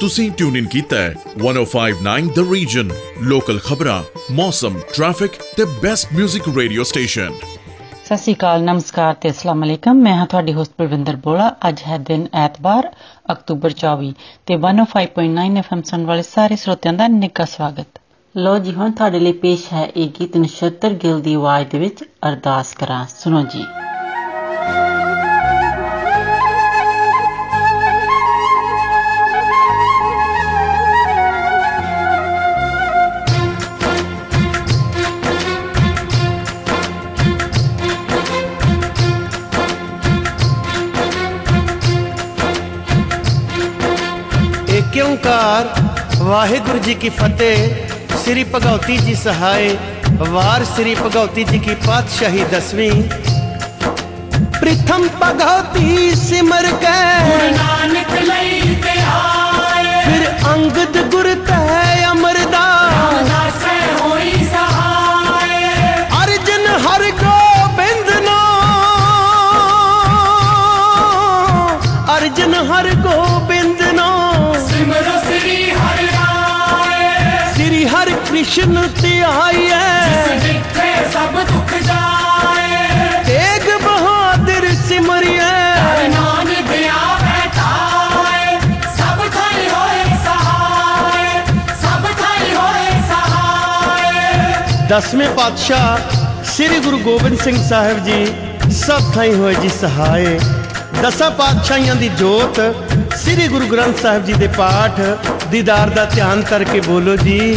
ਤੁਸੀਂ ਟਿਊਨ ਇਨ ਕੀਤਾ ਹੈ 1059 ਦ ਰੀਜਨ ਲੋਕਲ ਖਬਰਾਂ ਮੌਸਮ ਟ੍ਰੈਫਿਕ ਤੇ ਬੈਸਟ 뮤직 ਰੇਡੀਓ ਸਟੇਸ਼ਨ ਸਤਿ ਸ਼੍ਰੀ ਅਕਾਲ ਨਮਸਕਾਰ ਤੇ ਅਸਲਾਮ ਅਲੈਕਮ ਮੈਂ ਹਾਂ ਤੁਹਾਡੀ ਹੋਸਟ ਪ੍ਰਵਿੰਦਰ ਬੋਲਾ ਅੱਜ ਹੈ ਦਿਨ ਐਤਵਾਰ ਅਕਤੂਬਰ 24 ਤੇ 105.9 ਐਫਐਮ ਸੁਣ ਵਾਲੇ ਸਾਰੇ ਸਰੋਤਿਆਂ ਦਾ ਨਿੱਘਾ ਸਵਾਗਤ ਲੋ ਜੀ ਹੁਣ ਤੁਹਾਡੇ ਲਈ ਪੇਸ਼ ਹੈ ਇਹ ਗੀਤ 79 ਗਿਲ ਦੀ ਆਵਾਜ਼ ਦੇ ਵਿੱਚ ਅਰਦਾਸ ਕਰਾਂ ਸੁਣੋ ਜੀ ओंकार वाहेगुरु जी की फतेह श्री भगवती जी सहाय वार श्री भगवती जी की पातशाही दसवीं प्रथम भगवती सिमर कै फिर अंगद गुरु तै ਜਸ਼ਨ ਧਿਆਈਐ ਜਿਸ ਜਿੱਥੇ ਸਭ ਦੁੱਖ ਜਾਏ ਤੇਗ ਬਹਾਦਰ ਸਿਮਰਿਐ ਨਾਮ ਦਿਆ ਬੈਠਾਏ ਸਭ ਥਾਈ ਹੋਏ ਸਹਾਰੇ ਸਭ ਥਾਈ ਹੋਏ ਸਹਾਰੇ ਦਸਵੇਂ ਪਾਤਸ਼ਾਹ ਸ੍ਰੀ ਗੁਰੂ ਗੋਬਿੰਦ ਸਿੰਘ ਸਾਹਿਬ ਜੀ ਸਭ ਥਾਈ ਹੋਏ ਜੀ ਸਹਾਰੇ ਦਸਾਂ ਪਾਤਸ਼ਾਹਾਂ ਦੀ ਜੋਤ ਸ੍ਰੀ ਗੁਰੂ ਗ੍ਰੰਥ ਸਾਹਿਬ ਜੀ ਦੇ ਪਾਠ ਦੀਦਾਰ ਦਾ ਧਿਆਨ ਕਰਕੇ ਬੋਲੋ ਜੀ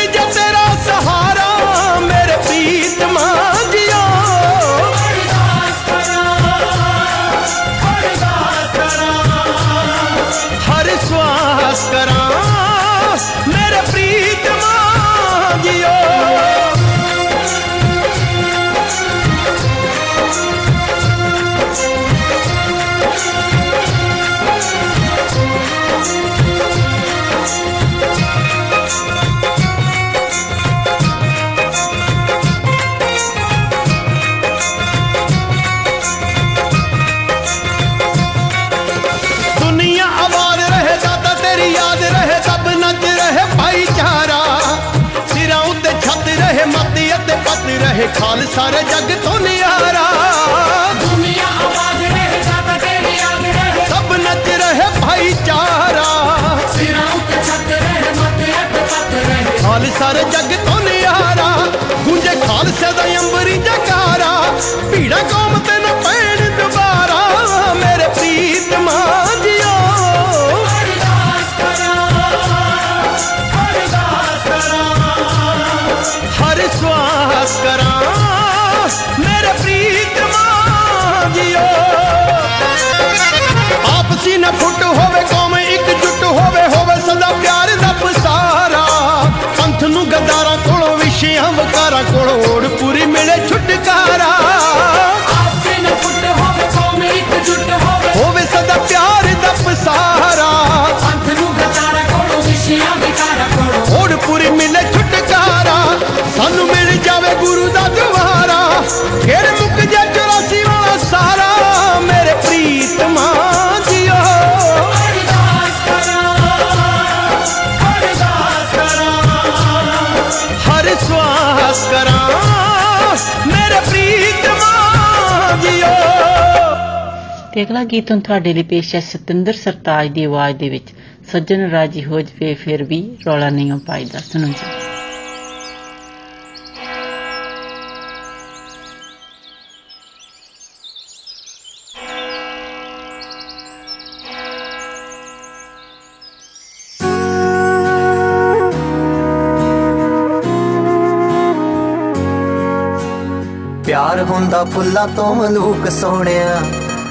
करा मेरे प्रीत मांगियो ਖਾਲਸਾ ਸਾਰੇ ਜੱਗ ਤੋਂ ਨਿਆਰਾ ਦੁਨੀਆ ਆਵਾਜ਼ ਤੇਰੀ ਸਭ ਨੱਚ ਰਹੇ ਸਿਰਾਂ ਉੱਤੇ ਛੱਤ ਖਾਲਸਾ ਜੱਗ ਤੋਂ ਨਿਆਰਾ ਗੁੰਜੇ ਖਾਲਸੇ ਦਾ ਅੰਬਰੀ ਜਕਾਰਾ ਭੀੜਾ ਕੌਮ ਤੇ ਜੈਕਾਰਾ ਆਪੇ ਨਾ ਫੁੱਟ ਹੋਵੇ ਕੌਮ ਇਕਜੁੱਟ ਹੋਵੇ ਹੋਵੇ ਸਦਾ ਪਿਆਰ ਦਾ ਪਸਾਰਾ ਅੰਤ ਨੂੰ ਗਤਾਰਾ ਕੋੜੋ ਵਿਸ਼ਿਆਂ ਵਿਕਾਰਾ ਕੋੜੋ ਹੋੜ ਪੂਰੀ ਮਿਲੇ ਛੁਟਕਾਰਾ ਸਾਨੂੰ ਮਿਲ ਜਾਵੇ ਗੁਰੂ ਦਾ ਦੁਆਰਾ ਫੇਰ ਮੁੱਕ ਜਾ 84 ਵਾਲਾ ਸਾਰਾ ਮੇਰੇ ਪ੍ਰੀਤਮਾ ਸਵਾਸ ਕਰਾਂ ਤੇ ਅਗਲਾ ਗੀਤ ਹੁਣ ਤੁਹਾਡੇ ਲਈ ਪੇਸ਼ ਹੈ ਸਤਿੰਦਰ ਸਰਤਾਜ ਦੀ ਆਵਾਜ਼ ਦੇ ਵਿੱਚ ਸੱਜਣ ਰਾਜੀ ਹੋ ਜਵੇ ਫਿਰ ਵੀ ਰੌਲਾ ਨਹੀਂ ਪਾਈਦਾ ਸੁਣੋ ਜੀ ਪਿਆਰ ਹੁੰਦਾ ਫੁੱਲਾਂ ਤੋਂ ਮਲੂਕ ਸੋਹਣਿਆ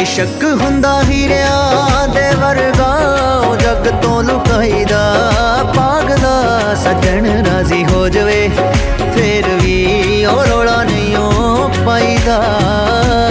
ਇਸ਼ਕ ਹੁੰਦਾ ਹੀਰਿਆਂ ਦੇ ਵਰਗਾ ਜਗ ਤੋਂ ਲੁਕਾਈਦਾ ਪਾਗਦਾ ਸੱਜਣ ਰਾਜ਼ੀ ਹੋ ਜਵੇ ਫੇਰ ਵੀ ਉਹ ਰੋਲਾ ਨਹੀਂ ਉਹ ਪਾਈਦਾ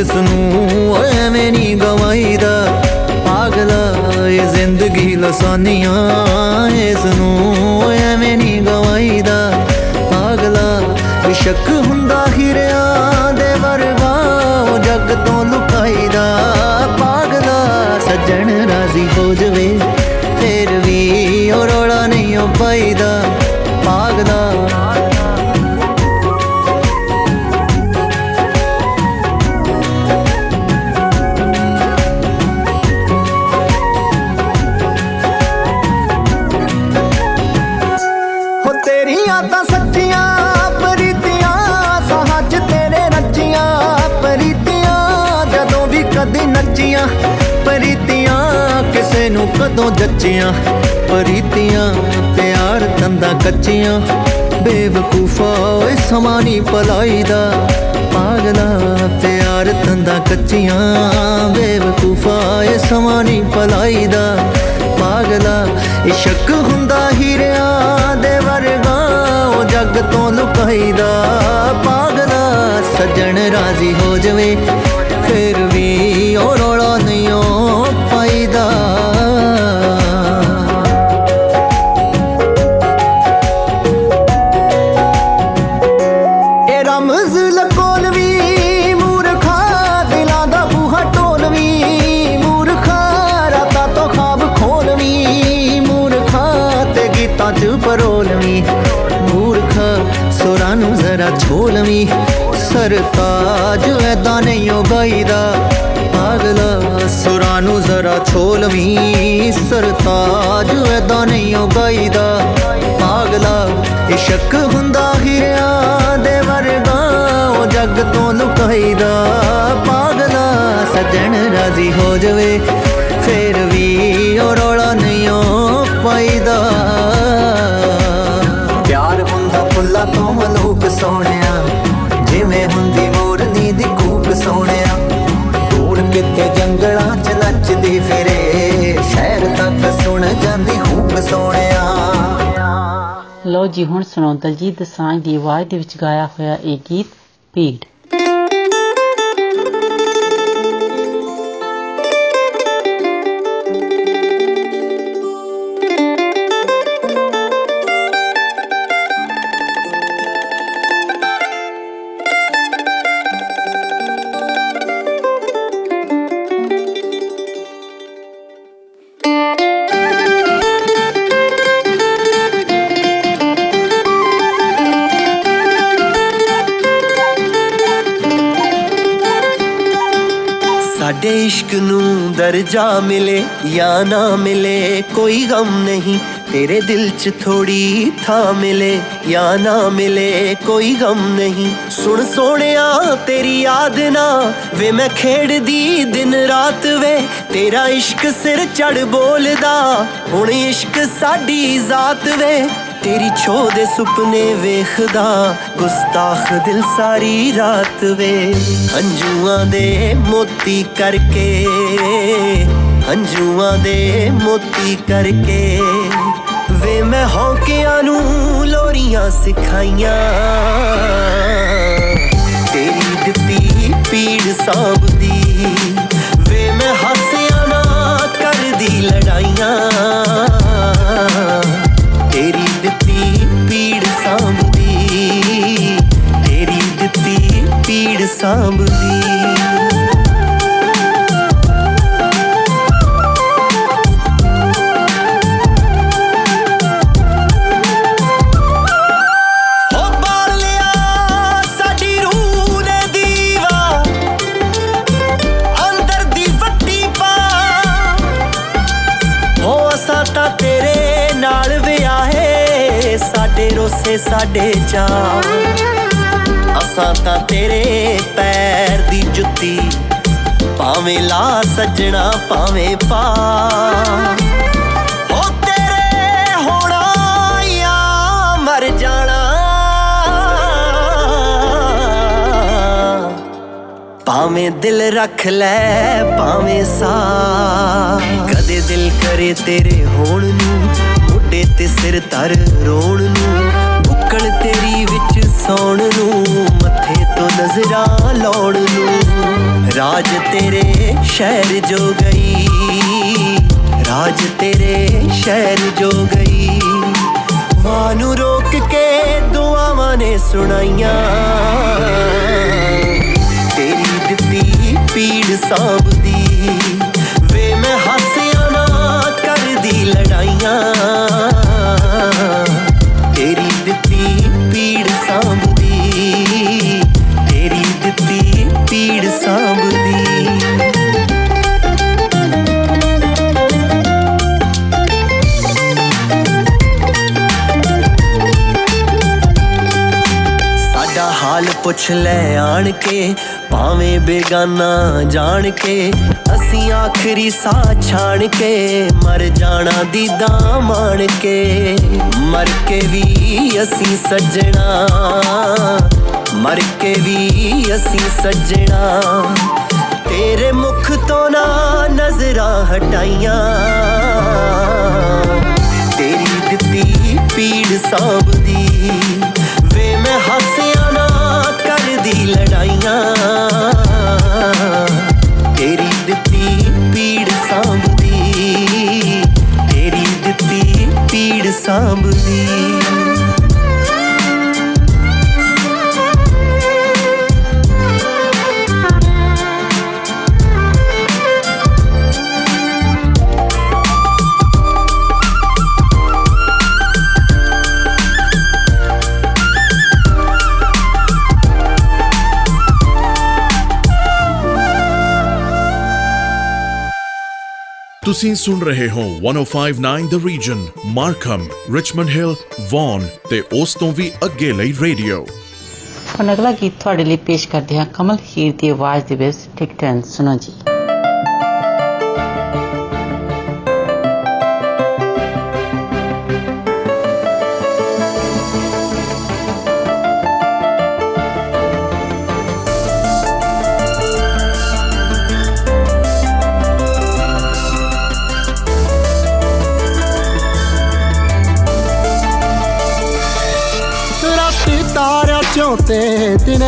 ਜਿਸ ਨੂੰ ਐਵੇਂ ਨਹੀਂ ਗਵਾਈਦਾ ਪਾਗਲਾ ਇਹ ਜ਼ਿੰਦਗੀ ਲਸਾਨੀਆਂ ਇਸ ਨੂੰ ਐਵੇਂ ਨਹੀਂ ਗਵਾਈਦਾ ਪਾਗਲਾ ਸ਼ੱਕ ਹੁੰਦਾ ਸੱਚੀਆਂ ਪਰੀਤੀਆਂ ਪਿਆਰ ਤੰਦਾ ਕੱਚੀਆਂ ਬੇਵਕੂਫਾ ਓਏ ਸਮਾਨੀ ਪਲਾਈ ਦਾ ਪਾਗਲਾ ਪਿਆਰ ਤੰਦਾ ਕੱਚੀਆਂ ਬੇਵਕੂਫਾ ਓਏ ਸਮਾਨੀ ਪਲਾਈ ਦਾ ਪਾਗਲਾ ਇਹ ਸ਼ੱਕ ਹੁੰਦਾ ਹੀਰਿਆਂ ਦੇ ਵਰਗਾ ਉਹ ਜੱਗ ਤੋਂ ਲੁਕਾਈਦਾ ਪਾਗਲਾ ਸੱਜਣ ਰਾਜ਼ੀ ਹੋ ਜਵੇ ਫਿਰ ਵੀ ਉਹ ਰੋਲਾ ਸਰਤਾਜ ਐਦਾਂ ਨਹੀਂ ਉਗਾਈਦਾ ਪਾਗਲਾ ਸੁਰਾਂ ਨੂੰ ਜ਼ਰਾ ਛੋਲਵੀਂ ਸਰਤਾਜ ਐਦਾਂ ਨਹੀਂ ਉਗਾਈਦਾ ਪਾਗਲਾ ਇਸ਼ਕ ਹੁੰਦਾ ਹਿਰਿਆ ਦੇ ਵਰਗਾ ਉਹ ਜੱਗ ਤੋਂ ਲੁਕਾਈਦਾ ਪਾਗਲਾ ਸਜਣ ਰਾਜ਼ੀ ਹੋ ਜਾਵੇ ਫੇਰ ਵੀ ਉਹ ਰੋਲਾ ਨਹੀਂ ਉਹ ਪਾਈਦਾ ਪਿਆਰ ਹੁੰਦਾ ਫੁੱਲਾ ਤੋਂ ਮਲੂਕ ਸੋਹਣੇ ਸੋਹਣਿਆ ਦੂਰ ਕਿਤੇ ਜੰਗਲਾਂ 'ਚ ਨੱਚਦੀ ਫਿਰੇ ਸ਼ਹਿਰ ਤੱਕ ਸੁਣ ਜਾਂਦੀ ਹੂਕ ਸੋਹਣਿਆ ਲੋ ਜੀ ਹੁਣ ਸੁਣੋ ਦਲਜੀਤ ਦਸਾਂਝ ਦੀ ਆਵਾਜ਼ ਦੇ ਵਿੱਚ ਗਾਇਆ ਹੋਇਆ ਇਹ ਗੀਤ ਪੀੜ ਇਸ਼ਕ ਨੂੰ ਦਰਜਾ ਮਿਲੇ ਜਾਂ ਨਾ ਮਿਲੇ ਕੋਈ ਗਮ ਨਹੀਂ ਤੇਰੇ ਦਿਲ 'ਚ ਥੋੜੀ ਥਾਂ ਮਿਲੇ ਜਾਂ ਨਾ ਮਿਲੇ ਕੋਈ ਗਮ ਨਹੀਂ ਸੁਣ ਸੋਹਣਿਆ ਤੇਰੀ ਯਾਦ ਨਾ ਵੇ ਮੈਂ ਖੇਡਦੀ ਦਿਨ ਰਾਤ ਵੇ ਤੇਰਾ ਇਸ਼ਕ ਸਿਰ ਚੜ ਬੋਲਦਾ ਹੁਣ ਇਸ਼ਕ ਸਾਡੀ ਜ਼ਾਤ ਵੇ ਤੇਰੀ ਛੋ ਦੇ ਸੁਪਨੇ ਵੇਖਦਾ ਗੁਸਤਾਖ ਦਿਲ ਸਾਰੀ ਰਾਤ ਵੇ ਹੰਝੂਆਂ ਦੇ ਮੋਤੀ ਕਰਕੇ ਹੰਝੂਆਂ ਦੇ ਮੋਤੀ ਕਰਕੇ ਵੇ ਮੈਂ ਹੌਕਿਆਂ ਨੂੰ ਲੋਰੀਆਂ ਸਿਖਾਈਆਂ ਤੇਰੀ ਦਿੱਤੀ ਪੀੜ ਸਾਬਦੀ ਵੇ ਮੈਂ ਹਾਸਿਆਂ ਨਾ ਕਰਦੀ ਲੜਾਈਆਂ ਸਾਂਭਦੀ ਤਾਂ ਤੇਰੇ ਨਾਲ ਵਿਆਹੇ ਸਾਡੇ ਰੋਸੇ ਸਾਡੇ ਚਾਹ ਅਸਾਂ ਤਾਂ ਤੇਰੇ ਭਾਵੇਂ ਲਾ ਸੱਜਣਾ ਭਾਵੇਂ ਪਾ ਹੋ ਤੇਰੇ ਹੋਣਾ ਯਾ ਮਰ ਜਾਣਾ ਭਾਵੇਂ ਦਿਲ ਰੱਖ ਲੈ ਭਾਵੇਂ ਸਾ ਕਦੇ ਦਿਲ ਕਰੇ ਤੇਰੇ ਹੋਣ ਨੂੰ ਮੋਢੇ ਤੇ ਸਿਰ ਧਰ ਰੋਣ ਨੂੰ ਬੁੱਕਲ ਤੇਰੀ ਵਿੱਚ ਸੌਣ ਨੂੰ ਮੱਥੇ ਤੋਂ ਨਜ਼ਰਾਂ ਲਾਉਣ ਨੂੰ ਰਾਜ ਤੇਰੇ ਸ਼ਹਿਰ ਜੋ ਗਈ ਰਾਜ ਤੇਰੇ ਸ਼ਹਿਰ ਜੋ ਗਈ ਮਾਂ ਨੂੰ ਰੋਕ ਕੇ ਦੁਆਵਾਂ ਨੇ ਸੁਣਾਈਆਂ ਤੇਰੀ ਦਿੱਤੀ ਪੀੜ ਸਾਬਦੀ ਵੇ ਮੈਂ ਹੱਸਿਆ ਨਾ ਕਰਦੀ ਲੜਾਈਆਂ ਪੁੱਛ ਲੈ ਆਣ ਕੇ ਭਾਵੇਂ ਬੇਗਾਨਾ ਜਾਣ ਕੇ ਅਸੀਂ ਆਖਰੀ ਸਾਹ ਛਾਣ ਕੇ ਮਰ ਜਾਣਾ ਦੀਦਾ ਮਾਣ ਕੇ ਮਰ ਕੇ ਵੀ ਅਸੀਂ ਸੱਜਣਾ ਮਰ ਕੇ ਵੀ ਅਸੀਂ ਸੱਜਣਾ ਤੇਰੇ ਮੁਖ ਤੋਂ ਨਾ ਨਜ਼ਰਾਂ ਹਟਾਈਆਂ ਤੇਰੀ ਦਿੱਤੀ ਪੀੜ ਸਾਬਦੀ ਦੀ ਲੜਾਈਆਂ ਤੇਰੀ ਦਿੱਤੀ ਪੀੜ ਸਾਂਭਦੀ ਤੇਰੀ ਦਿੱਤੀ ਪੀੜ ਸਾਂਭਦੀ ਤੁਸੀਂ ਸੁਣ ਰਹੇ ਹੋ 1059 the region Markham Richmond Hill Vaughan ਤੇ ਉਸ ਤੋਂ ਵੀ ਅੱਗੇ ਲਈ ਰੇਡੀਓ ਹੁਣ ਅਗਲਾ ਗੀਤ ਤੁਹਾਡੇ ਲਈ ਪੇਸ਼ ਕਰਦੇ ਹਾਂ ਕਮਲ ਹੀਰ ਦੀ ਆਵਾਜ਼ ਦੇ ਵਿੱਚ ਟਿਕਟਨ ਸੁਣੋ ਜੀ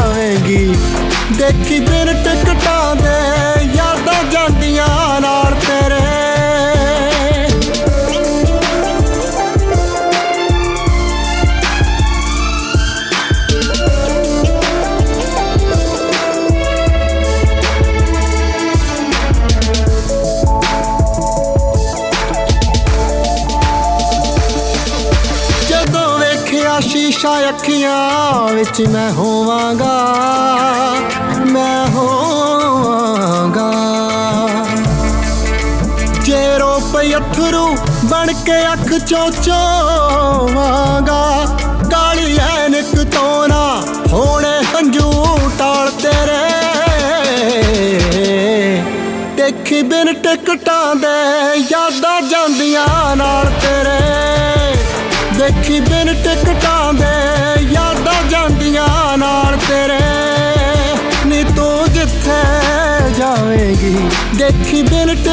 जाएगी देखी दिन टिकटा दे यादा जादियां तेरे शीशा अखियां ਵਿੱਚ ਮੈਂ ਹੋਵਾਂਗਾ ਮੈਂ ਹੋਵਾਂਗਾ ਜੇ ਰੋਪੇ ਅਥਰੂ ਬਣ ਕੇ ਅੱਖ ਚੋਚੋ দেখ দিলটা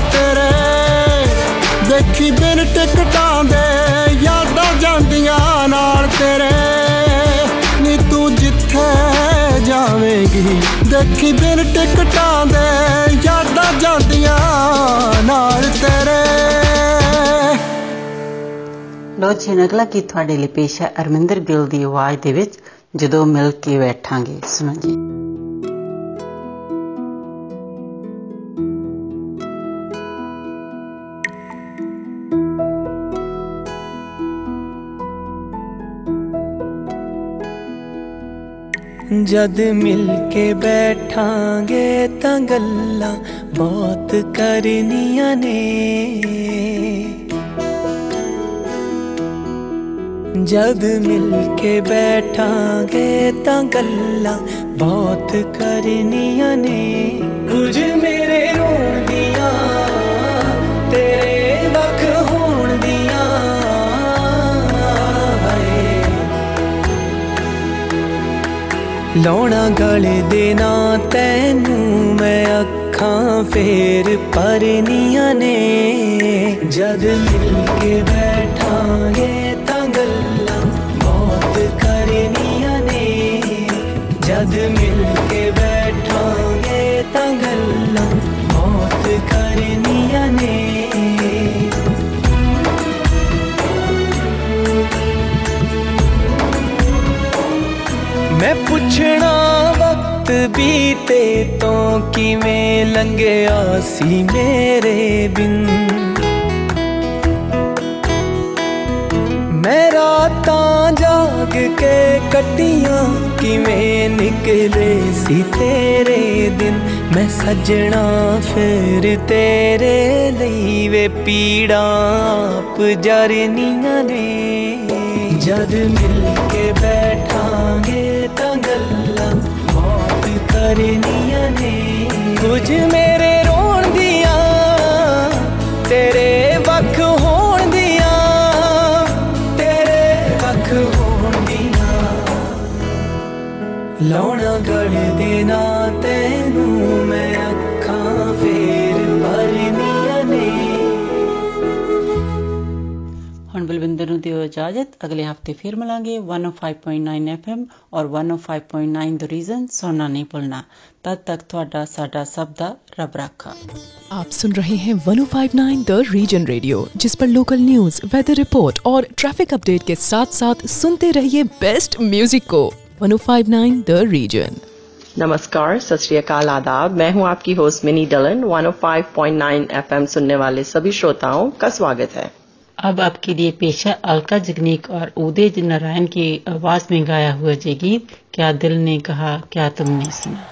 ਵੇਖੀ ਬਿਨ ਟਿਕਟਾਂ ਦੇ ਯਾਦਾਂ ਜਾਂਦੀਆਂ ਨਾਲ ਤੇਰੇ ਨੀ ਤੂੰ ਜਿੱਥੇ ਜਾਵੇਂਗੀ ਦੇਖੀ ਬਿਨ ਟਿਕਟਾਂ ਦੇ ਯਾਦਾਂ ਜਾਂਦੀਆਂ ਨਾਲ ਤੇਰੇ ਲੋ ਜੀ ਨਗਲਾ ਕੀ ਤੁਹਾਡੇ ਲਈ ਪੇਸ਼ ਹੈ ਅਰਮਿੰਦਰ ਗਿੱਲ ਦੀ ਆਵਾਜ਼ ਦੇ ਵਿੱਚ ਜਦੋਂ ਮਿਲ ਕੇ ਬੈਠਾਂਗੇ ਸੁਣੋ ਜੀ ਜਦ ਮਿਲ ਕੇ ਬੈਠਾਂਗੇ ਤਾਂ ਗੱਲਾਂ ਬਹੁਤ ਕਰਨੀਆਂ ਨੇ ਜਦ ਮਿਲ ਕੇ ਬੈਠਾਂਗੇ ਤਾਂ ਗੱਲਾਂ ਬਹੁਤ ਕਰਨੀਆਂ ਨੇ ਕੁਝ ਮੇਰੇ ਰੋਣ ਦੀਆਂ ਤੇਰੇ ਵੱਖ ਲੋਣਾ ਗਲੇ ਦੇਣਾ ਤੈਨੂੰ ਮੈਂ ਅੱਖਾਂ ਫੇਰ ਪਰਨੀਆਂ ਨੇ ਜਦ ਮਿਲ ਕੇ ਬੈਠਾਂਗੇ ਤਾਂ ਗੱਲਾਂ ਬਹੁਤ ਕਰਨੀਆਂ ਨੇ ਜਦ ਮਿਲ ਕੇ ਤੋਂ ਕਿਵੇਂ ਲੰਘਿਆ ਸੀ ਮੇਰੇ ਬਿਨ ਮੇਰਾ ਤਾਂ ਜਾਗ ਕੇ ਕੱਟੀਆਂ ਕਿਵੇਂ ਨਿਕਲੇ ਸੀ ਤੇਰੇ ਦਿਨ ਮੈਂ ਸਜਣਾ ਫਿਰ ਤੇਰੇ ਲਈ ਵੇ ਪੀੜਾ ਆਪ ਜਰਨੀਆਂ ਨੇ ਜਦ ਮਿਲ ਕੇ ਬੈਠਾਂਗੇ ਤਾਂ ਗੱਲਾਂ ਮੌਤ ਕਰਨੀ ਕੁਝ ਮੇਰੇ ਰੋਣ ਦੀਆਂ ਤੇਰੇ ਵੱਖ ਹੋਣ ਦੀਆਂ ਤੇਰੇ ਵੱਖ ਹੋਣ ਦੀਆਂ ਲਾਉਣਾ ਗਲ ਨਾ ਤੈਨੂੰ ਮੈਂ ਅੱਖਾਂ ਫੇਰ ਭਰਨੀਆਂ ਨੇ ਹੁਣ ਬਲਵਿੰਦਰ ਨੂੰ ਦਿਓ ਇਜਾਜ਼ਤ ਅਗਲੇ ਹਫਤੇ ਫੇਰ ਮਿਲਾਂਗੇ 105.9 FM ਔਰ 105.9 The Reason ਸੋਨਾ ਨਹੀਂ ਭੁੱਲਣਾ तਦ ਤੱਕ ਤੁਹਾਡਾ ਸਾਡਾ ਸਭ ਦਾ ਰੱਬ ਰਾਖਾ आप सुन रहे हैं 1059 द रीजन रेडियो जिस पर लोकल न्यूज वेदर रिपोर्ट और ट्रैफिक अपडेट के साथ साथ सुनते रहिए बेस्ट म्यूजिक को 1059 द रीजन नमस्कार सत आदाब मैं हूं आपकी होस्ट मिनी डलन 105.9 एफएम सुनने वाले सभी श्रोताओं का स्वागत है अब आपके लिए पेश है अलका जगनीक और उदय नारायण की आवाज में गाया हुआ जय गीत क्या दिल ने कहा क्या तुमने सुना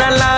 la la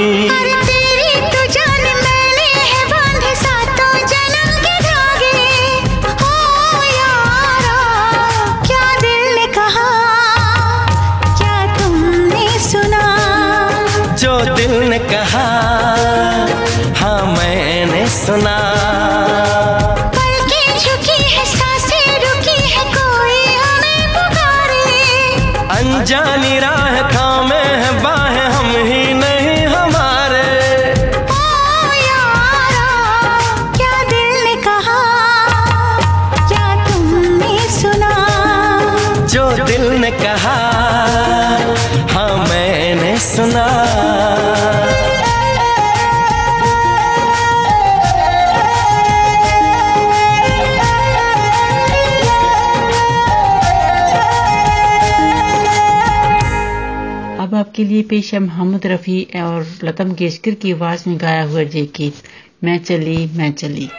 आपके के लिए पेश है मोहम्मद रफ़ी और लता मंगेशकर की आवाज़ में गाया हुआ ये गीत मैं चली मैं चली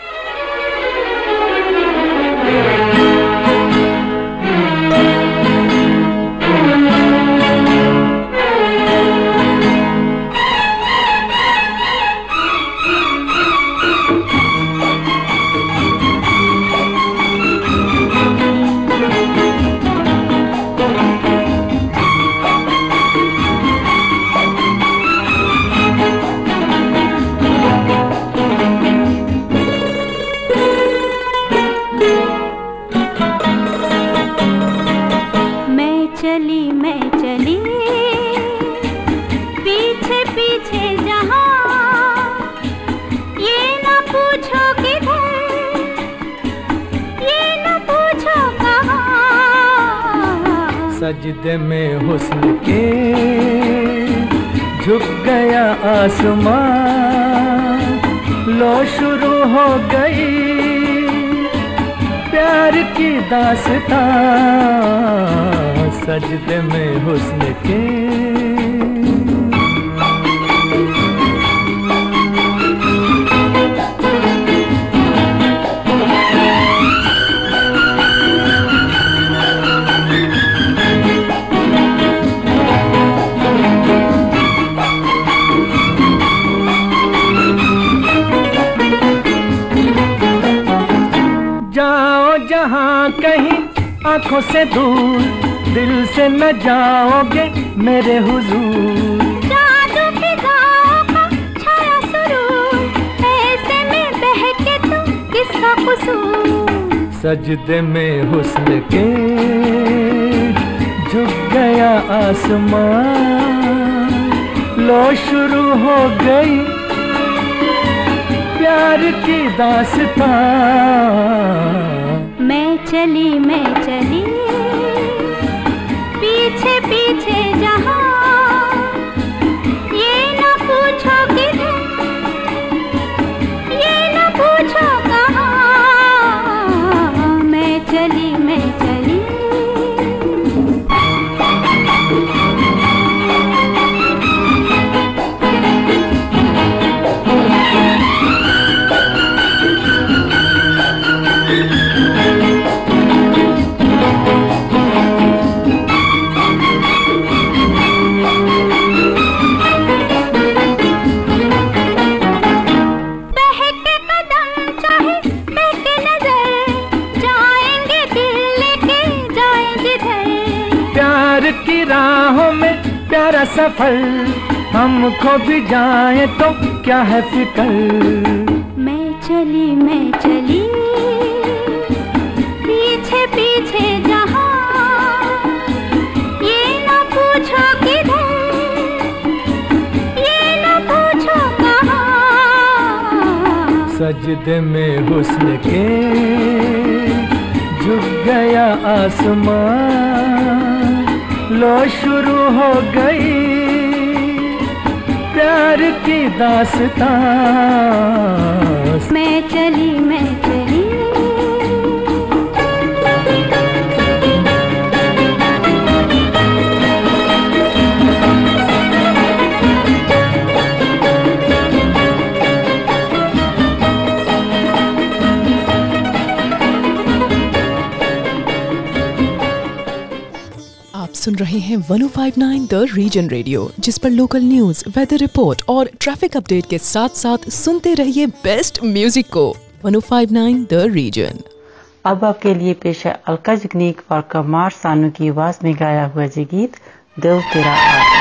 सजदे में हुस्न के झुक गया आसमान लो शुरू हो गई प्यार की दासता सजदे में हुस्न के यहाँ कहीं आंखों से दूर दिल से न जाओगे मेरे हुजूर सजदे में हुस्न के झुक गया आसमान लो शुरू हो गई प्यार की दासता चली मैं चली पीछे पीछे जहाँ सफल हमको भी जाए तो क्या है फिकल मैं चली मैं चली पीछे पीछे जहां ये ना पूछो किधर ये ना पूछो सजदे में हुस्न के झुक गया आसमान लो शुरू हो गई प्यार की दास्तां मैं चली मैं सुन रहे हैं 1059 द रीजन रेडियो जिस पर लोकल न्यूज वेदर रिपोर्ट और ट्रैफिक अपडेट के साथ साथ सुनते रहिए बेस्ट म्यूजिक को 1059 द रीजन अब आपके लिए पेश है अलका जगनीक और कमार सानू की आवाज में गाया हुआ जी गीत दिल तेरा आग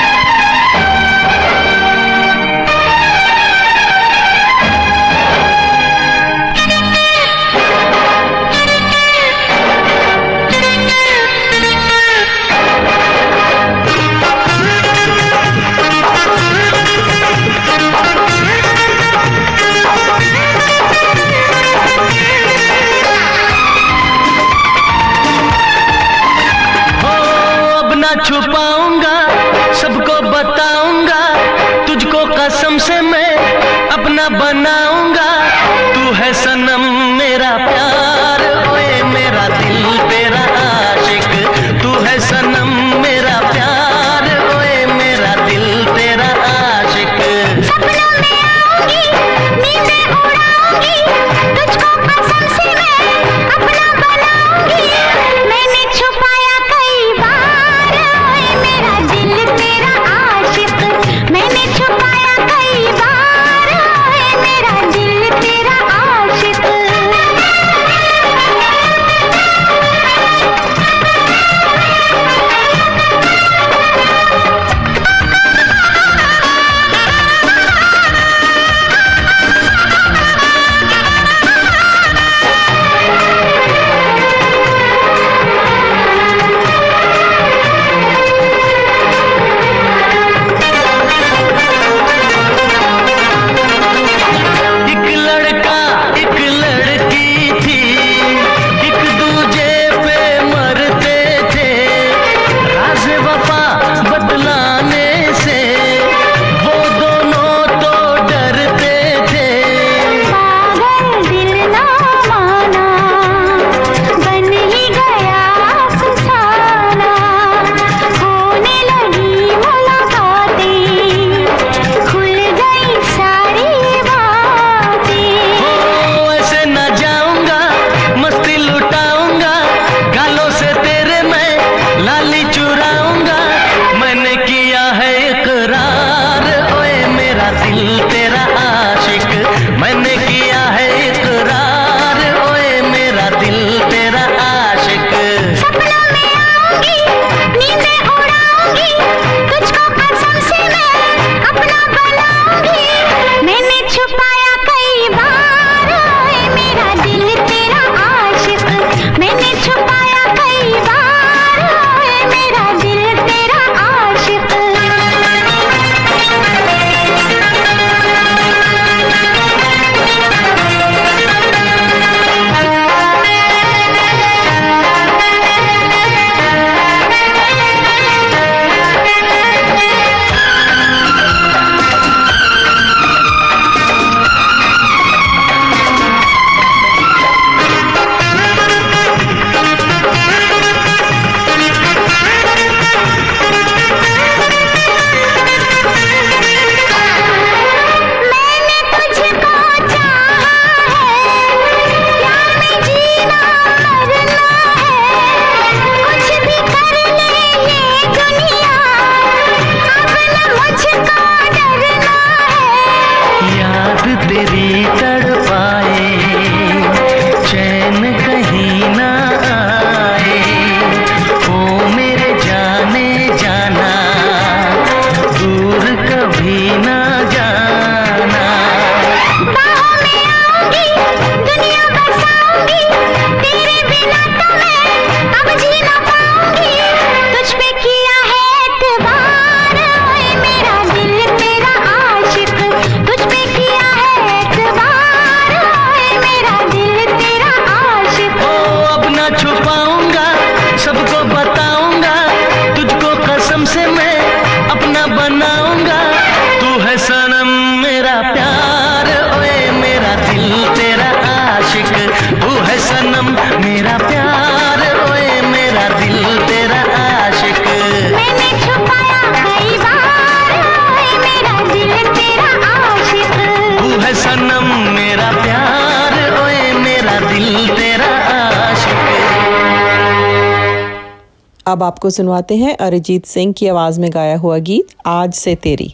सुनवाते हैं अरिजीत सिंह की आवाज़ में गाया हुआ गीत आज से तेरी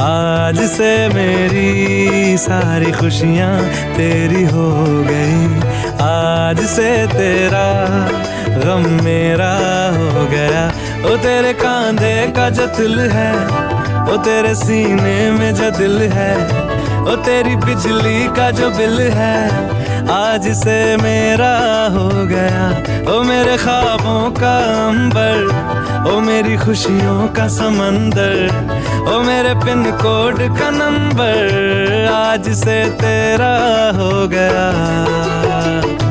आज से मेरी सारी खुशियाँ तेरी हो गई आज से तेरा गम मेरा हो गया वो तेरे कांधे का जो दिल है वो तेरे सीने में जो दिल है वो तेरी बिजली का जो बिल है आज से मेरा हो गया ओ मेरे ख्वाबों का अंबर ओ मेरी खुशियों का समंदर ओ मेरे पिन कोड का नंबर आज से तेरा हो गया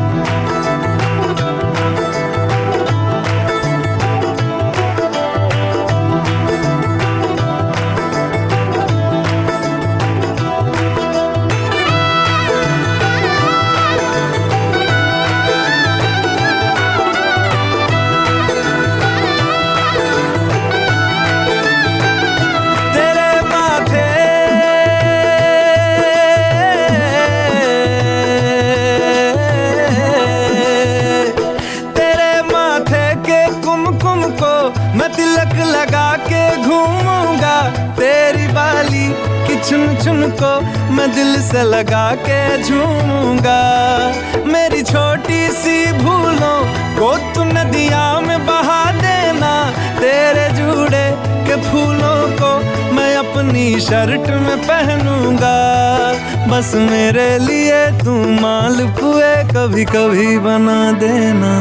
मेरे लिए तू मालपुए कभी कभी बना देना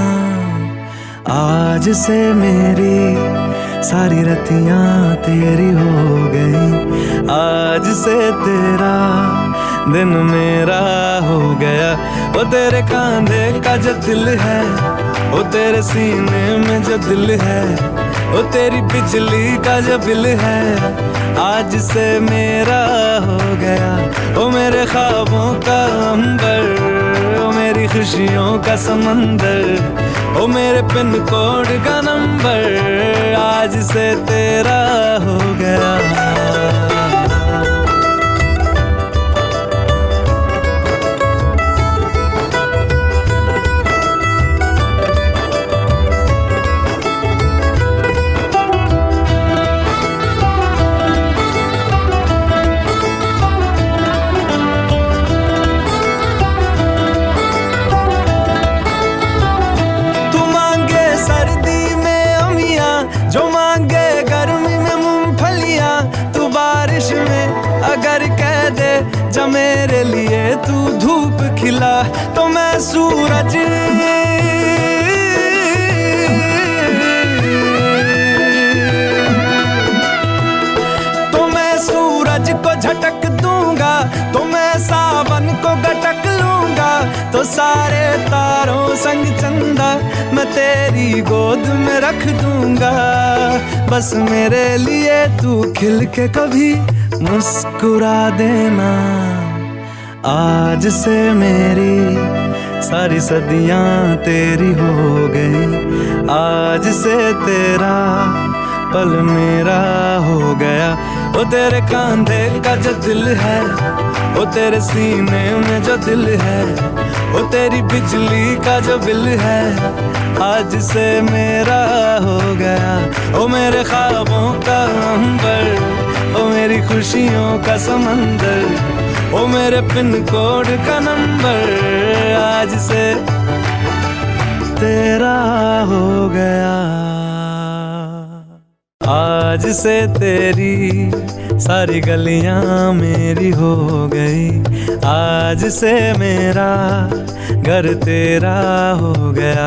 आज से मेरी सारी रतियाँ तेरी हो गई आज से तेरा दिन मेरा हो गया वो तेरे कांधे का जो दिल है वो तेरे सीने में जो दिल है वो तेरी बिजली का जो बिल है आज से मेरा हो गया ओ मेरे ख्वाबों का अंबर ओ मेरी खुशियों का समंदर ओ मेरे पिन कोड का नंबर आज से तेरा हो गया हमेशा मेरे लिए तू धूप खिला तो मैं सूरज तो मैं सूरज को झटक दूंगा तो मैं सावन को गटक लूंगा तो सारे तारों संग चंदा मैं तेरी गोद में रख दूंगा बस मेरे लिए तू खिल के कभी मुस्कुरा देना आज से मेरी सारी सदियाँ तेरी हो गई आज से तेरा पल मेरा हो गया वो तेरे कांधे का जो दिल है वो तेरे सीने में जो दिल है वो तेरी बिजली का जो बिल है आज से मेरा हो गया वो मेरे ख्वाबों का अंबर वो मेरी खुशियों का समंदर वो मेरे पिन कोड का नंबर आज से तेरा हो गया आज से तेरी सारी गलियां मेरी हो गई आज से मेरा घर तेरा हो गया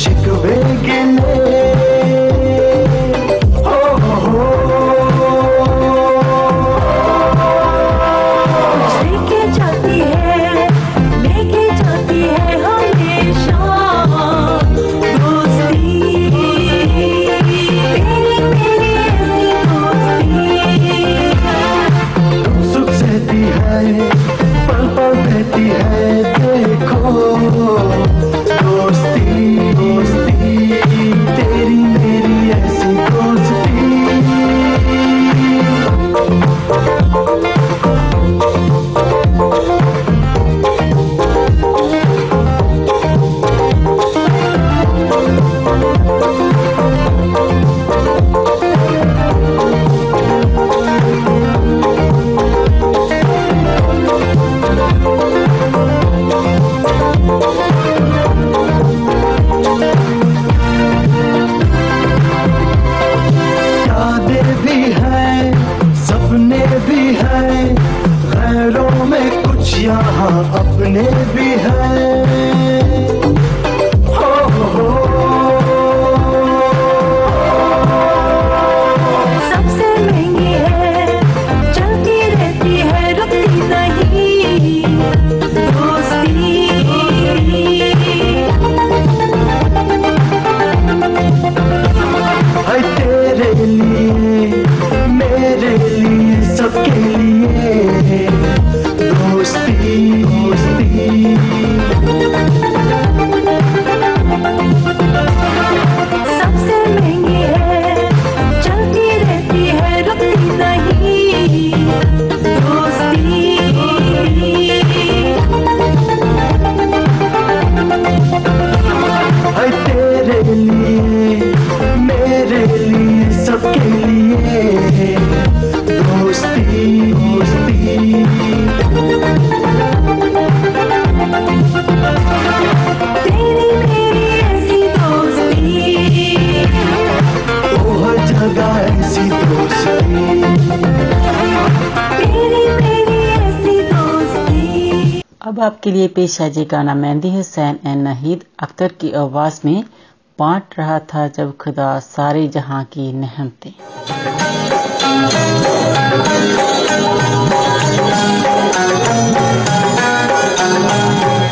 शिकवे के पेश है जी गाना मेहंदी हुसैन एंड नहीद अख्तर की आवाज में बांट रहा था जब खुदा सारे जहां की नहमते Thank you.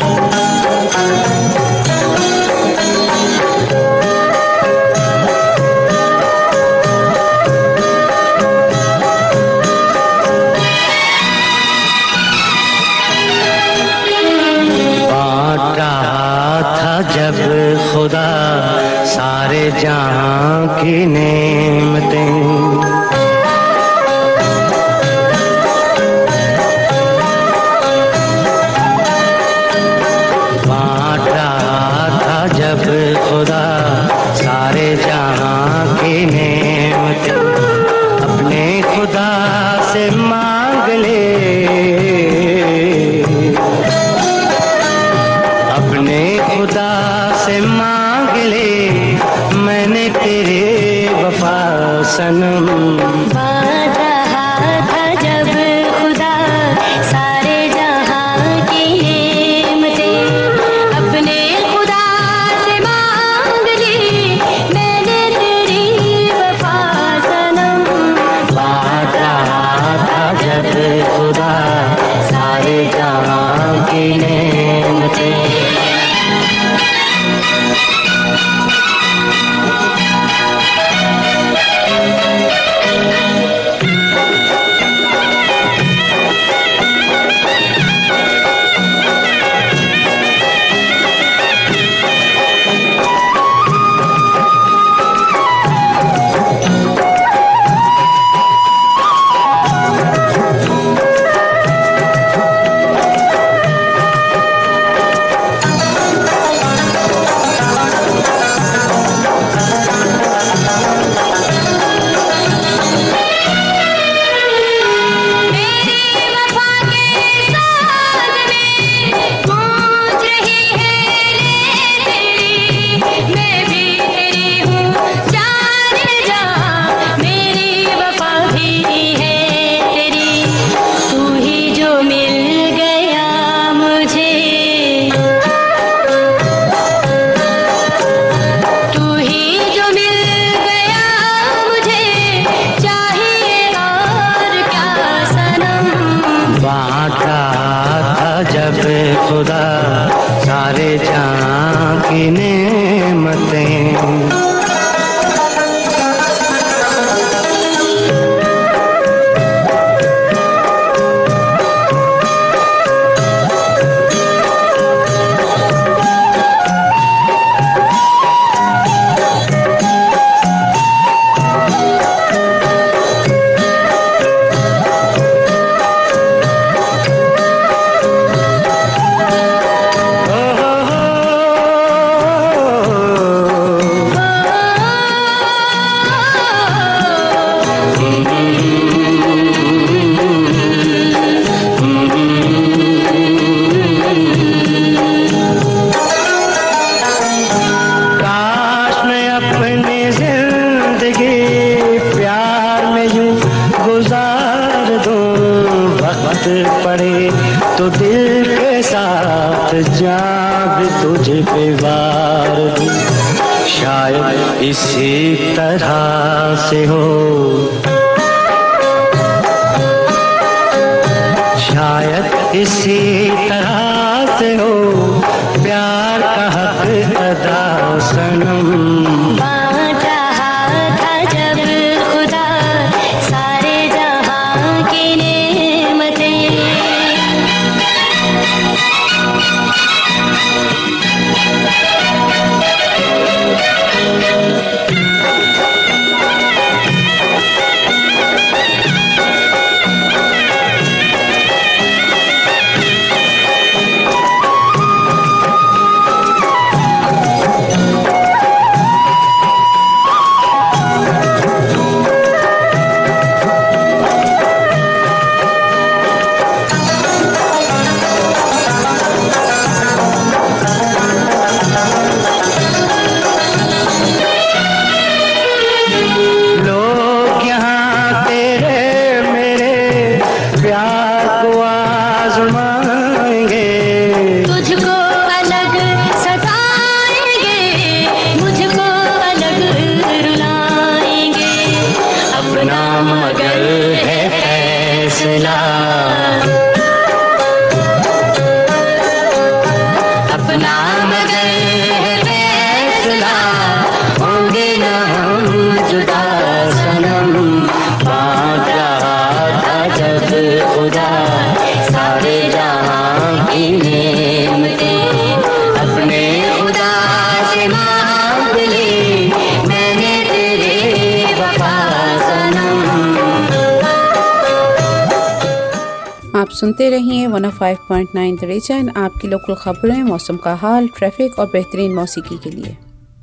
105.9 द आपकी लोकल खबरें मौसम का हाल ट्रैफिक और बेहतरीन मौसीकी के लिए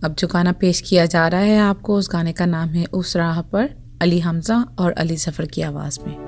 अब जो गाना पेश किया जा रहा है आपको उस गाने का नाम है उस राह पर अली हमजा और अली जफर की आवाज़ में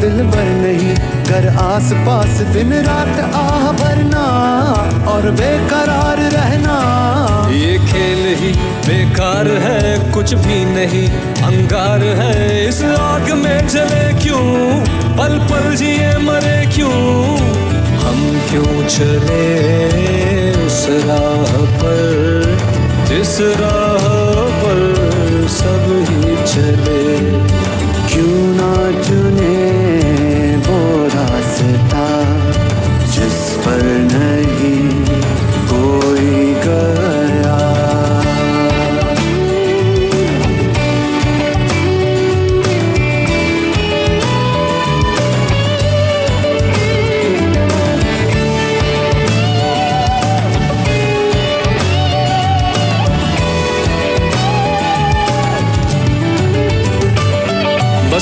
दिल भर नहीं घर आस पास दिन रात आह भरना और बेकरार रहना ये खेल ही बेकार है कुछ भी नहीं अंगार है इस आग में जले क्यों पल पल जिए मरे क्यों हम क्यों चले उस राह पर जिस राह पर सब ही चले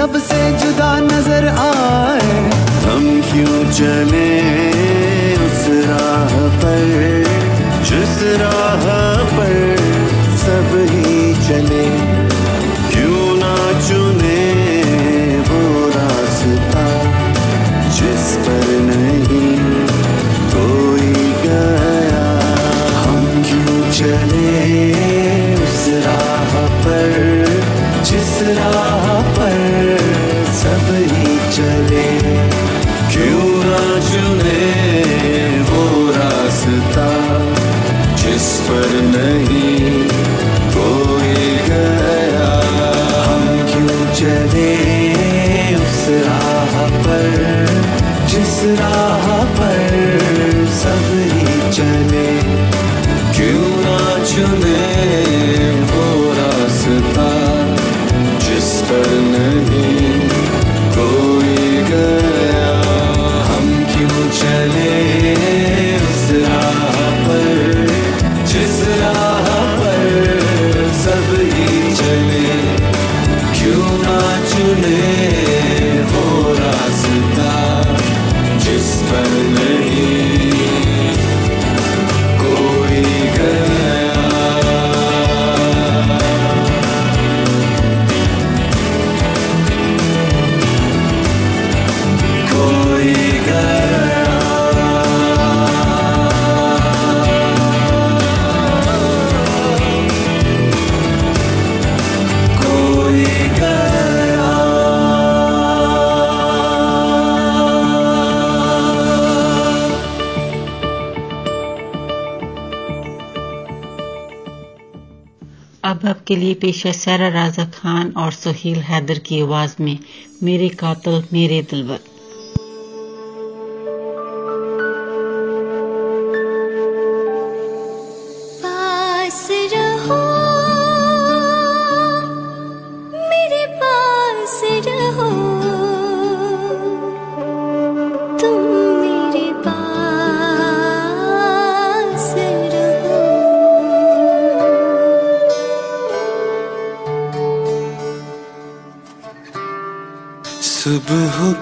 सबसे जुदा नजर आए हम क्यों चले उस राह पर जिस राह पर सब ही चले Surah आपके लिए पेश है सारा राजा खान और सुहेल हैदर की आवाज़ में मेरे कातल मेरे दिलवर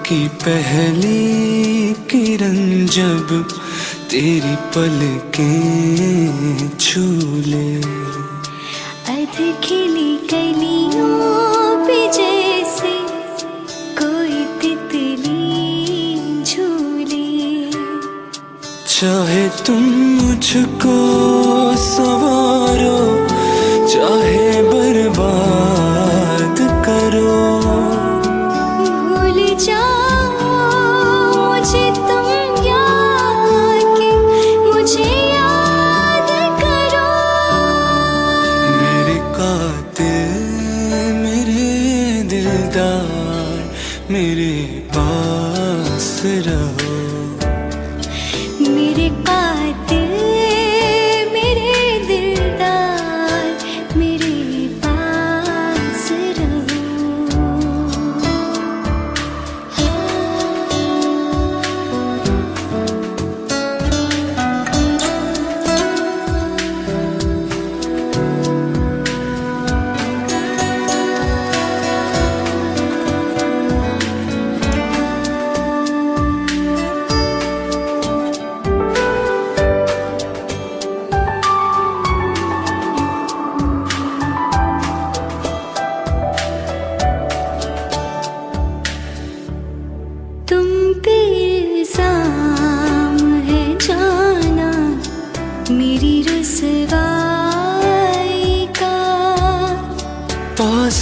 की पहली किरण जब तेरी पल के छूले अधिकली खिली कलियों पे जैसे कोई तितली झूले चाहे तुम मुझको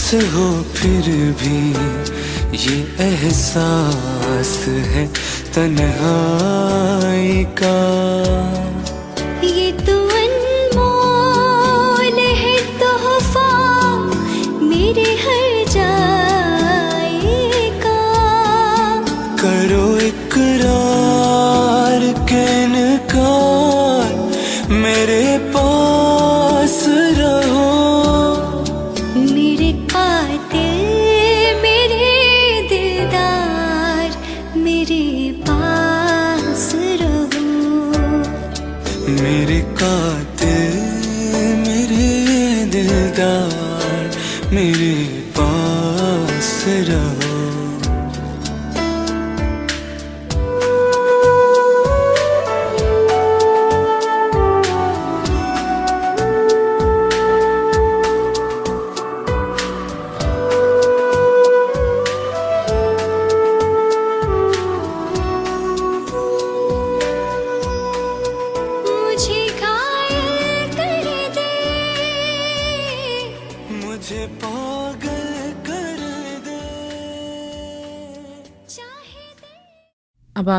पास हो फिर भी ये एहसास है तन्हाई का